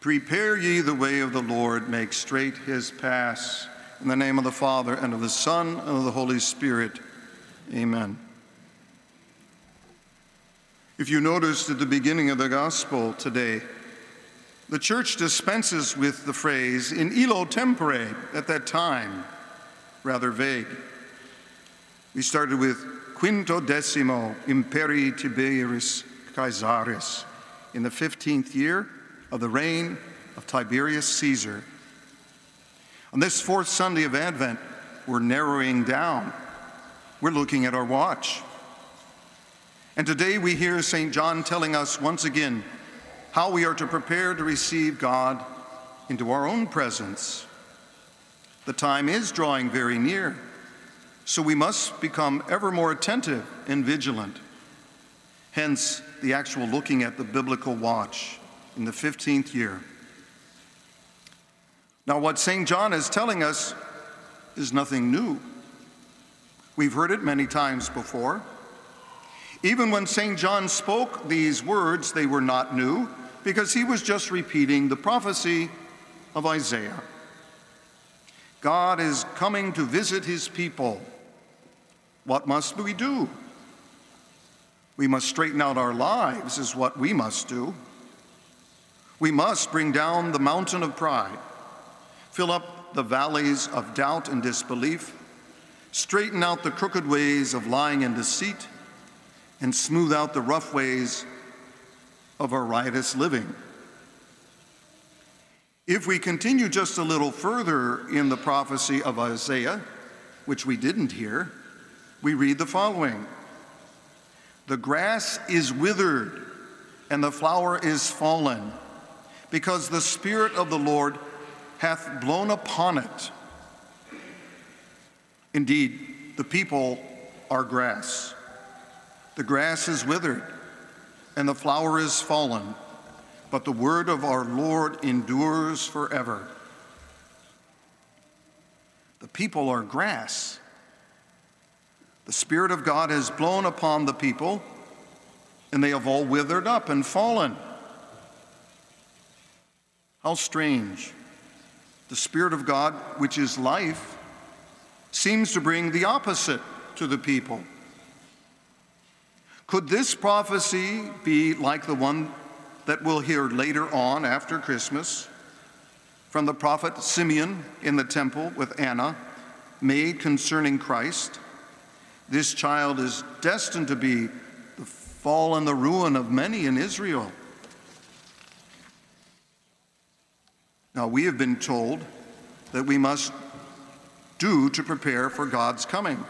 Prepare ye the way of the Lord, make straight his paths. In the name of the Father, and of the Son, and of the Holy Spirit. Amen. If you noticed at the beginning of the Gospel today, the church dispenses with the phrase in illo tempore at that time, rather vague. We started with quinto decimo imperii Tiberii Caesaris in the 15th year of the reign of Tiberius Caesar. On this fourth Sunday of Advent, we're narrowing down. We're looking at our watch. And today we hear St. John telling us once again how we are to prepare to receive God into our own presence. The time is drawing very near, so we must become ever more attentive and vigilant. Hence, the actual looking at the biblical watch in the 15th year. Now, what St. John is telling us is nothing new. We've heard it many times before. Even when St. John spoke these words, they were not new because he was just repeating the prophecy of Isaiah. God is coming to visit his people. What must we do? We must straighten out our lives, is what we must do. We must bring down the mountain of pride, fill up the valleys of doubt and disbelief, straighten out the crooked ways of lying and deceit, and smooth out the rough ways of our riotous living. If we continue just a little further in the prophecy of Isaiah, which we didn't hear, we read the following The grass is withered and the flower is fallen because the Spirit of the Lord hath blown upon it. Indeed, the people are grass. The grass is withered, and the flower is fallen, but the word of our Lord endures forever. The people are grass. The Spirit of God has blown upon the people, and they have all withered up and fallen. How strange. The Spirit of God, which is life, seems to bring the opposite to the people. Could this prophecy be like the one that we'll hear later on after Christmas from the prophet Simeon in the temple with Anna, made concerning Christ? This child is destined to be the fall and the ruin of many in Israel. Now, we have been told that we must do to prepare for God's coming.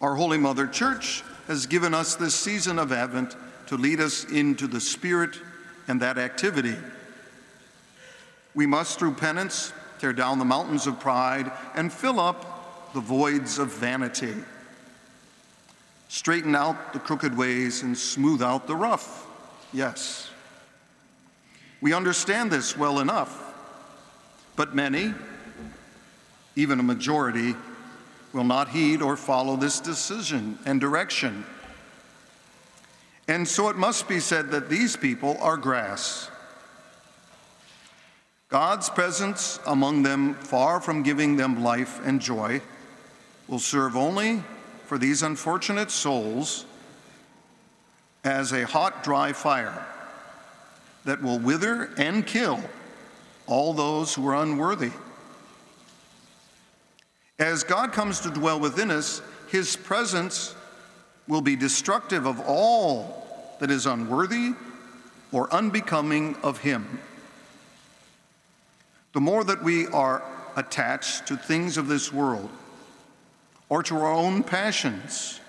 Our Holy Mother Church has given us this season of Advent to lead us into the Spirit and that activity. We must, through penance, tear down the mountains of pride and fill up the voids of vanity. Straighten out the crooked ways and smooth out the rough. Yes. We understand this well enough, but many, even a majority, will not heed or follow this decision and direction. And so it must be said that these people are grass. God's presence among them, far from giving them life and joy, will serve only for these unfortunate souls as a hot, dry fire that will wither and kill all those who are unworthy. As God comes to dwell within us, his presence will be destructive of all that is unworthy or unbecoming of him. The more that we are attached to things of this world, or to our own passions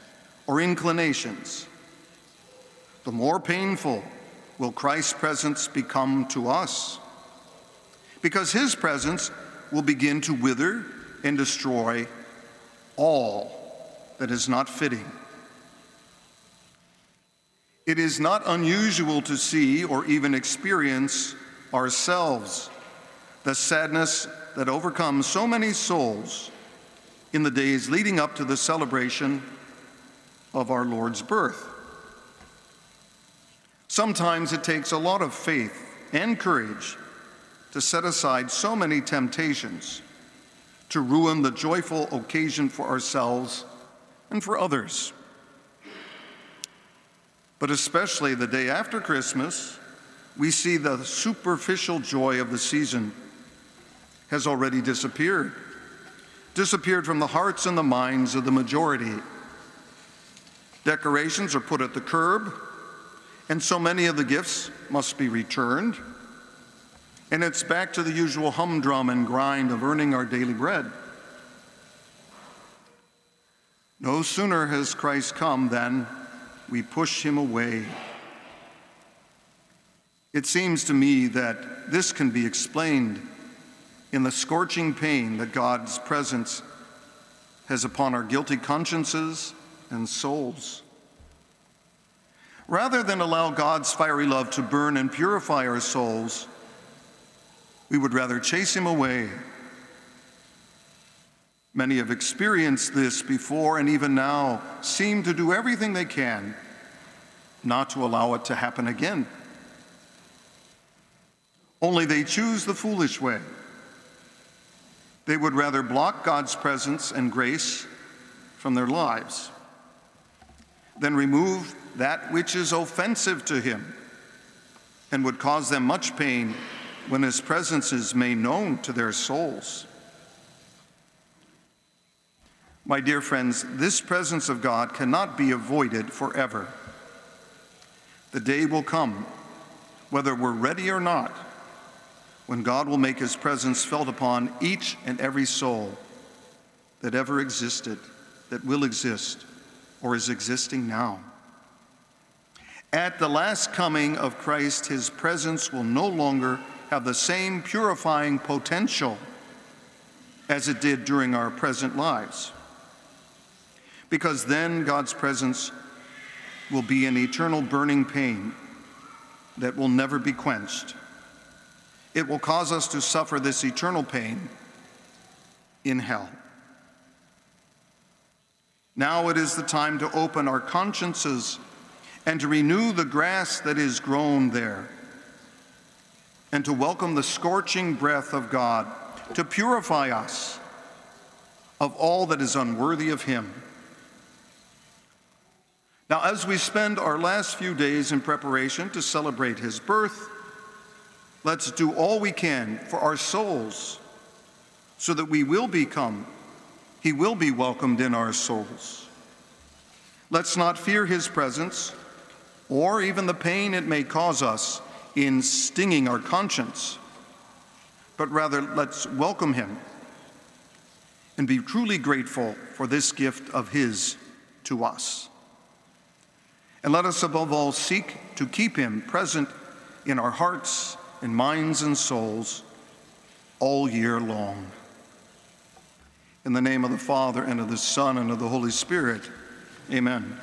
or inclinations, the more painful will Christ's presence become to us? Because his presence will begin to wither and destroy all that is not fitting. It is not unusual to see or even experience ourselves the sadness that overcomes so many souls in the days leading up to the celebration of our Lord's birth. Sometimes it takes a lot of faith and courage to set aside so many temptations to ruin the joyful occasion for ourselves and for others. But especially the day after Christmas, we see the superficial joy of the season has already disappeared, disappeared from the hearts and the minds of the majority. Decorations are put at the curb, and so many of the gifts must be returned. And it's back to the usual humdrum and grind of earning our daily bread. No sooner has Christ come than we push him away. It seems to me that this can be explained in the scorching pain that God's presence has upon our guilty consciences and souls. Rather than allow God's fiery love to burn and purify our souls, we would rather chase him away. Many have experienced this before and even now seem to do everything they can not to allow it to happen again. Only they choose the foolish way. They would rather block God's presence and grace from their lives than remove that which is offensive to Him and would cause them much pain when His presence is made known to their souls. My dear friends, this presence of God cannot be avoided forever. The day will come, whether we're ready or not, when God will make his presence felt upon each and every soul that ever existed, that will exist, or is existing now. At the last coming of Christ, his presence will no longer have the same purifying potential as it did during our present lives. Because then God's presence will be an eternal burning pain that will never be quenched. It will cause us to suffer this eternal pain in hell. Now it is the time to open our consciences and to renew the grass that is grown there, and to welcome the scorching breath of God to purify us of all that is unworthy of Him. Now, as we spend our last few days in preparation to celebrate his birth, let's do all we can for our souls so that we will become, he will be welcomed in our souls. Let's not fear his presence or even the pain it may cause us in stinging our conscience, but rather let's welcome him and be truly grateful for this gift of his to us. And let us above all seek to keep him present in our hearts and minds and souls all year long. In the name of the Father, and of the Son, and of the Holy Spirit, amen.